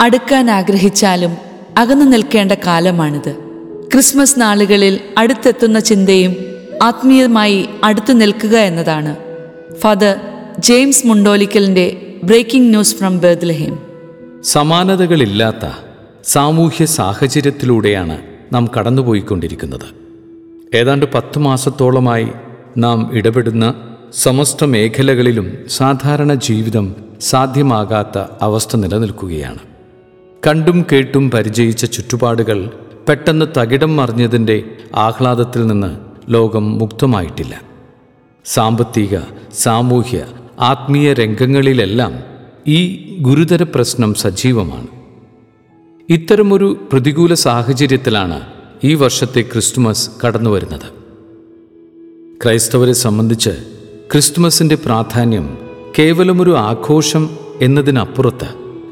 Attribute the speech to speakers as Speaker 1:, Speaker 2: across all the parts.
Speaker 1: അടുക്കാൻ ആഗ്രഹിച്ചാലും അകന്നു നിൽക്കേണ്ട കാലമാണിത്. ക്രിസ്മസ് നാളുകളിൽ അടുത്തെത്തുന്ന ചിന്തയും ആത്മീയമായി അടുത്തു നിൽക്കുക എന്നതാണ്. ഫാദർ ജെയിംസ് മുണ്ടോലിക്കലിന്റെ ബ്രേക്കിംഗ് ന്യൂസ് ഫ്രം ബേദ്ലഹേം
Speaker 2: സമാനതകളില്ലാത്ത സാമൂഹ്യ സാഹചര്യത്തിലൂടെയാണ് നാം കടന്നുപോയിക്കൊണ്ടിരിക്കുന്നത്. ഏതാണ്ട് പത്ത് മാസത്തോളമായി നാം ഇടപെടുന്ന സമസ്ത മേഖലകളിലും സാധാരണ ജീവിതം സാധ്യമാകാത്ത അവസ്ഥ നിലനിൽക്കുകയാണ്. കണ്ടും കേട്ടും പരിചയിച്ച ചുറ്റുപാടുകൾ പെട്ടെന്ന് തകിടം മറിഞ്ഞതിന്റെ ആഹ്ലാദത്തിൽ നിന്ന് ലോകം മുക്തമായിട്ടില്ല. സാമ്പത്തിക സാമൂഹ്യ ആത്മീയ രംഗങ്ങളിലെല്ലാം ഈ ഗുരുതര പ്രശ്നം സജീവമാണ്. ഇത്തരമൊരു പ്രതികൂല സാഹചര്യത്തിലാണ് ഈ വർഷത്തെ ക്രിസ്തുമസ് കടന്നുവരുന്നത്. ക്രൈസ്തവരെ സംബന്ധിച്ച് ക്രിസ്തുമസിന്റെ പ്രാധാന്യം കേവലമൊരു ആഘോഷം എന്നതിനപ്പുറത്ത്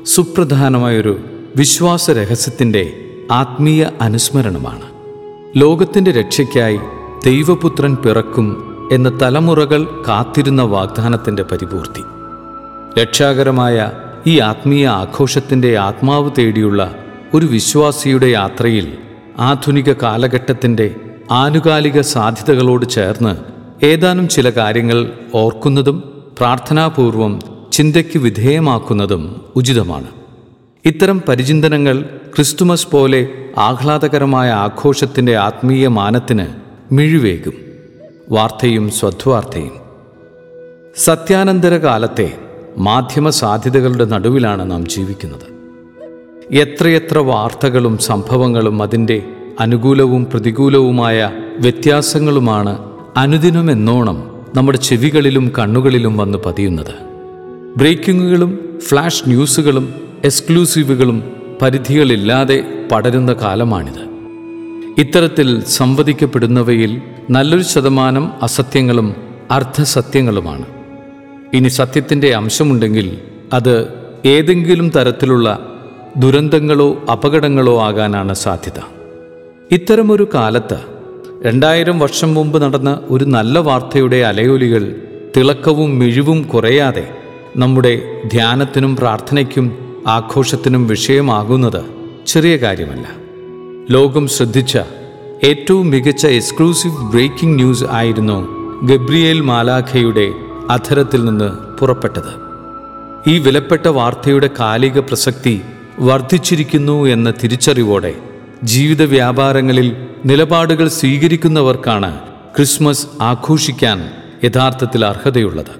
Speaker 2: സുപ്രധാനമായൊരു വിശ്വാസ രഹസ്യത്തിന്റെ ആത്മീയ അനുസ്മരണമാണ്. ലോകത്തിന്റെ രക്ഷയ്ക്കായി ദൈവപുത്രൻ പിറക്കും എന്ന തലമുറകൾ കാത്തിരുന്ന വാഗ്ദാനത്തിന്റെ പരിപൂർത്തി. രക്ഷാകരമായ ഈ ആത്മീയ ആഘോഷത്തിന്റെ ആത്മാവ് തേടിയുള്ള ഒരു വിശ്വാസിയുടെ യാത്രയിൽ ആധുനിക കാലഘട്ടത്തിന്റെ ആനുകാലിക സാധ്യതകളോട് ചേർന്ന് ഏതാനും ചില കാര്യങ്ങൾ ഓർക്കുന്നതും പ്രാർത്ഥനാപൂർവം ചിന്തയ്ക്ക് വിധേയമാക്കുന്നതും ഉചിതമാണ്. ഇത്തരം പരിചിന്തനങ്ങൾ ക്രിസ്തുമസ് പോലെ ആഹ്ലാദകരമായ ആഘോഷത്തിന്റെ ആത്മീയ മാനത്തിന് മിഴിവേകും. വാർത്തയും സ്വധ്വാർത്തയും സത്യാനന്തര കാലത്തെ മാധ്യമ സാധ്യതകളുടെ നടുവിലാണ് നാം ജീവിക്കുന്നത്. എത്രയെത്ര വാർത്തകളും സംഭവങ്ങളും അതിന്റെ അനുകൂലവും പ്രതികൂലവുമായ വ്യത്യാസങ്ങളുമാണ് അനുദിനമെന്നോണം നമ്മുടെ ചെവികളിലും കണ്ണുകളിലും വന്ന് പതിയുന്നത്. ബ്രേക്കിങ്ങുകളും ഫ്ലാഷ് ന്യൂസുകളും എക്സ്ക്ലൂസീവുകളും പരിധികളില്ലാതെ പടരുന്ന കാലമാണിത്. ഇത്തരത്തിൽ സംവദിക്കപ്പെടുന്നവയിൽ നല്ലൊരു ശതമാനം അസത്യങ്ങളും അർദ്ധസത്യങ്ങളുമാണ് ഇനി സത്യത്തിന്റെ അംശമുണ്ടെങ്കിൽ അത് ഏതെങ്കിലും തരത്തിലുള്ള ദുരന്തങ്ങളോ അപകടങ്ങളോ ആകാനാണ് സാധ്യത. ഇത്തരമൊരു കാലത്ത് രണ്ടായിരം വർഷം മുമ്പ് നടന്ന ഒരു നല്ല വാർത്തയുടെ അലയൊലികൾ തിളക്കവും മിഴിവും കുറയാതെ നമ്മുടെ ധ്യാനത്തിനും പ്രാർത്ഥനയ്ക്കും ആഘോഷത്തിനും വിഷയമാകുന്നത് ചെറിയ കാര്യമല്ല. ലോകം ശ്രദ്ധിച്ച ഏറ്റവും മികച്ച എക്സ്ക്ലൂസീവ് ബ്രേക്കിംഗ് ന്യൂസ് ആയിരുന്നു ഗബ്രിയേൽ മാലാഖയുടെ അധരത്തിൽ നിന്ന് പുറപ്പെട്ടത്. ഈ വിലപ്പെട്ട വാർത്തയുടെ കാലിക പ്രസക്തി വർദ്ധിച്ചിരിക്കുന്നു എന്ന തിരിച്ചറിവോടെ ജീവിത വ്യാപാരങ്ങളിൽ നിലപാടുകൾ സ്വീകരിക്കുന്നവർക്കാണ് ക്രിസ്മസ് ആഘോഷിക്കാൻ യഥാർത്ഥത്തിൽ അർഹതയുള്ളത്.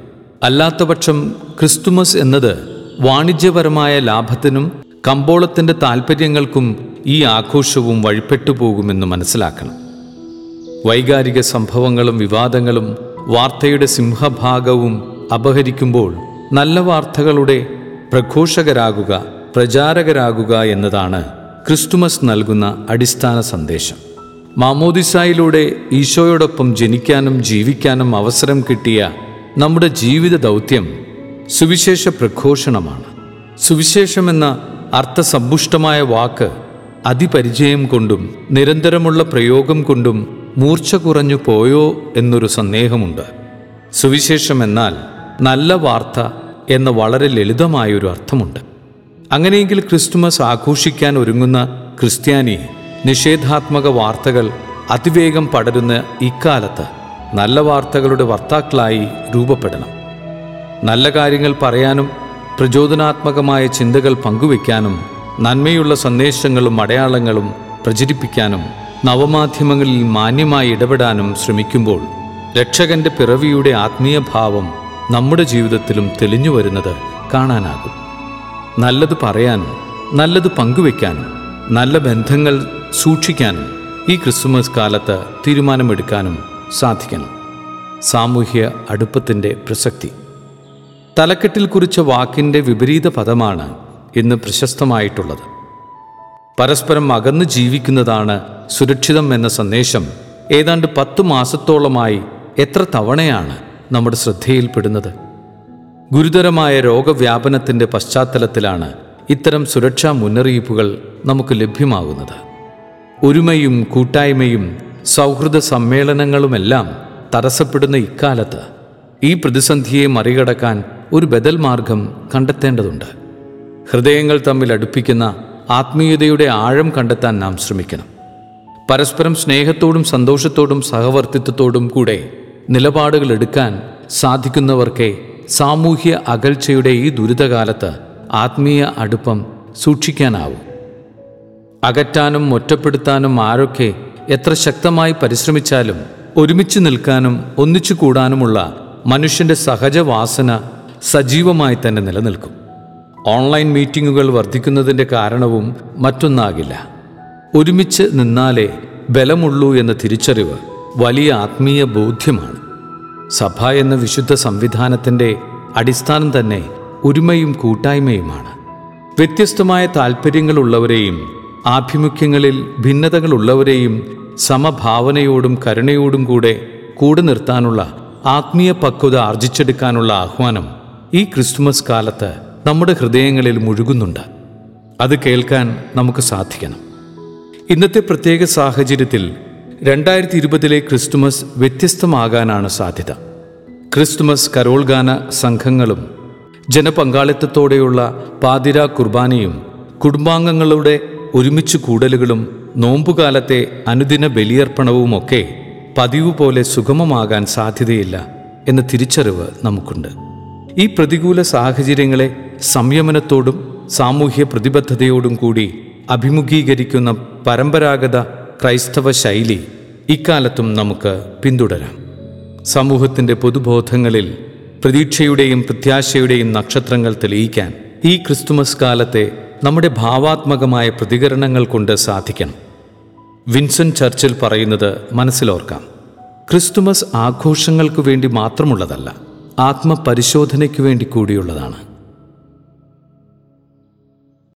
Speaker 2: അല്ലാത്തപക്ഷം ക്രിസ്തുമസ് എന്നത് വാണിജ്യപരമായ ലാഭത്തിനും കമ്പോളത്തിന്റെ താൽപ്പര്യങ്ങൾക്കും ഈ ആഘോഷവും വഴിപ്പെട്ടു പോകുമെന്ന് മനസ്സിലാക്കണം. വൈകാരിക സംഭവങ്ങളും വിവാദങ്ങളും വാർത്തയുടെ സിംഹഭാഗവും അപഹരിക്കുമ്പോൾ നല്ല വാർത്തകളുടെ പ്രഘോഷകരാകുക പ്രചാരകരാകുക എന്നതാണ് ക്രിസ്തുമസ് നൽകുന്ന അടിസ്ഥാന സന്ദേശം. മാമോദിസായിലൂടെ ഈശോയോടൊപ്പം ജനിക്കാനും ജീവിക്കാനും അവസരം കിട്ടിയ നമ്മുടെ ജീവിത ദൗത്യം സുവിശേഷ പ്രഘോഷണമാണ്. സുവിശേഷമെന്ന അർത്ഥസമ്പുഷ്ടമായ വാക്ക് അതിപരിചയം കൊണ്ടും നിരന്തരമുള്ള പ്രയോഗം കൊണ്ടും മൂർച്ച കുറഞ്ഞു പോയോ എന്നൊരു സന്ദേഹമുണ്ട്. സുവിശേഷം എന്നാൽ നല്ല വാർത്ത എന്ന വളരെ ലളിതമായൊരു അർത്ഥമുണ്ട്. അങ്ങനെയെങ്കിൽ ക്രിസ്തുമസ് ആഘോഷിക്കാൻ ഒരുങ്ങുന്ന ക്രിസ്ത്യാനി നിഷേധാത്മക വാർത്തകൾ അതിവേഗം പടരുന്ന ഇക്കാലത്ത് നല്ല വാർത്തകളുടെ വർത്താക്കളായി രൂപപ്പെടണം. നല്ല കാര്യങ്ങൾ പറയാനും പ്രചോദനാത്മകമായ ചിന്തകൾ പങ്കുവയ്ക്കാനും നന്മയുള്ള സന്ദേശങ്ങളും അടയാളങ്ങളും പ്രചരിപ്പിക്കാനും നവമാധ്യമങ്ങളിൽ മാന്യമായി ഇടപെടാനും ശ്രമിക്കുമ്പോൾ രക്ഷകന്റെ പിറവിയുടെ ആത്മീയ ഭാവം നമ്മുടെ ജീവിതത്തിലും തെളിഞ്ഞു വരുന്നത് കാണാനാകും. നല്ലത് പറയാനും നല്ലത് പങ്കുവയ്ക്കാനും നല്ല ബന്ധങ്ങൾ സൂക്ഷിക്കാനും ഈ ക്രിസ്മസ് കാലത്ത് തീരുമാനമെടുക്കാനും സാധിക്കണം. സാമൂഹ്യ അടുപ്പത്തിന്റെ പ്രസക്തി. തലക്കെട്ടിൽ കുറിച്ച വാക്കിന്റെ വിപരീത പദമാണ് ഇന്ന് പ്രശസ്തമായിട്ടുള്ളത്. പരസ്പരം അകന്ന് ജീവിക്കുന്നതാണ് സുരക്ഷിതം എന്ന സന്ദേശം ഏതാണ്ട് പത്ത് മാസത്തോളമായി എത്ര തവണയാണ് നമ്മുടെ ശ്രദ്ധയിൽപ്പെടുന്നത്. ഗുരുതരമായ രോഗവ്യാപനത്തിന്റെ പശ്ചാത്തലത്തിലാണ് ഇത്തരം സുരക്ഷാ മുന്നറിയിപ്പുകൾ നമുക്ക് ലഭ്യമാകുന്നത്. ഒരുമയും കൂട്ടായ്മയും സൗഹൃദ സമ്മേളനങ്ങളുമെല്ലാം തടസ്സപ്പെടുന്ന ഇക്കാലത്ത് ഈ പ്രതിസന്ധിയെ മറികടക്കാൻ ഒരു ബദൽ മാർഗം കണ്ടെത്തേണ്ടതുണ്ട്. ഹൃദയങ്ങൾ തമ്മിൽ അടുപ്പിക്കുന്ന ആത്മീയതയുടെ ആഴം കണ്ടെത്താൻ നാം ശ്രമിക്കണം. പരസ്പരം സ്നേഹത്തോടും സന്തോഷത്തോടും സഹവർത്തിത്വത്തോടും കൂടെ നിലപാടുകൾ എടുക്കാൻ സാധിക്കുന്നവർക്കേ സാമൂഹ്യ അകൽച്ചയുടെ ഈ ദുരിതകാലത്ത് ആത്മീയ അടുപ്പം സൂക്ഷിക്കാനാവും. അകറ്റാനും ഒറ്റപ്പെടുത്താനും ആരൊക്കെ എത്ര ശക്തമായി പരിശ്രമിച്ചാലും ഒരുമിച്ച് നിൽക്കാനും ഒന്നിച്ചു കൂടാനുമുള്ള മനുഷ്യന്റെ സഹജവാസന സജീവമായി തന്നെ നിലനിൽക്കും. ഓൺലൈൻ മീറ്റിങ്ങുകൾ വർദ്ധിക്കുന്നതിന്റെ കാരണവും മറ്റൊന്നാകില്ല. ഒരുമിച്ച് നിന്നാലേ ബലമുള്ളൂ എന്ന തിരിച്ചറിവ് വലിയ ആത്മീയ ബോധ്യമാണ്. സഭ എന്ന വിശുദ്ധ സംവിധാനത്തിന്റെ അടിസ്ഥാനം തന്നെ ഒരുമയും കൂട്ടായ്മയുമാണ്. വ്യത്യസ്തമായ താല്പര്യങ്ങളുള്ളവരെയും ആഭിമുഖ്യങ്ങളിൽ ഭിന്നതകളുള്ളവരെയും സമഭാവനയോടും കരുണയോടും കൂടെ കൂടെ നിർത്താനുള്ള ആത്മീയ പക്വത ആർജിച്ചെടുക്കാനുള്ള ആഹ്വാനം ഈ ക്രിസ്തുമസ് കാലത്ത് നമ്മുടെ ഹൃദയങ്ങളിൽ മുഴുകുന്നുണ്ട്. അത് കേൾക്കാൻ നമുക്ക് സാധിക്കണം. ഇന്നത്തെ പ്രത്യേക സാഹചര്യത്തിൽ രണ്ടായിരത്തി ഇരുപതിലെ ക്രിസ്തുമസ് വ്യത്യസ്തമാകാനാണ് സാധ്യത. ക്രിസ്തുമസ് കരോൾ ഗാന സംഘങ്ങളും ജനപങ്കാളിത്തത്തോടെയുള്ള പാതിര കുർബാനയും കുടുംബാംഗങ്ങളുടെ ഒരുമിച്ച് കൂടലുകളും നോമ്പുകാലത്തെ അനുദിന ബലിയർപ്പണവുമൊക്കെ പതിവ് പോലെ സുഗമമാകാൻ സാധ്യതയില്ല എന്ന തിരിച്ചറിവ് നമുക്കുണ്ട്. ഈ പ്രതികൂല സാഹചര്യങ്ങളെ സംയമനത്തോടും സാമൂഹ്യ പ്രതിബദ്ധതയോടും കൂടി അഭിമുഖീകരിക്കുന്ന പരമ്പരാഗത ക്രൈസ്തവ ശൈലി ഇക്കാലത്തും നമുക്ക് പിന്തുടരാം. സമൂഹത്തിന്റെ പൊതുബോധങ്ങളിൽ പ്രതീക്ഷയുടെയും പ്രത്യാശയുടെയും നക്ഷത്രങ്ങൾ തെളിയിക്കാൻ ഈ ക്രിസ്തുമസ് കാലത്തെ നമ്മുടെ ഭാവാത്മകമായ പ്രതികരണങ്ങൾ കൊണ്ട് സാധിക്കണം. വിൻസൻ ചർച്ചിൽ പറയുന്നത് മനസ്സിലോർക്കാം. ക്രിസ്തുമസ് ആഘോഷങ്ങൾക്ക് വേണ്ടി മാത്രമുള്ളതല്ല ആത്മപരിശോധനയ്ക്ക് വേണ്ടി കൂടിയുള്ളതാണ്.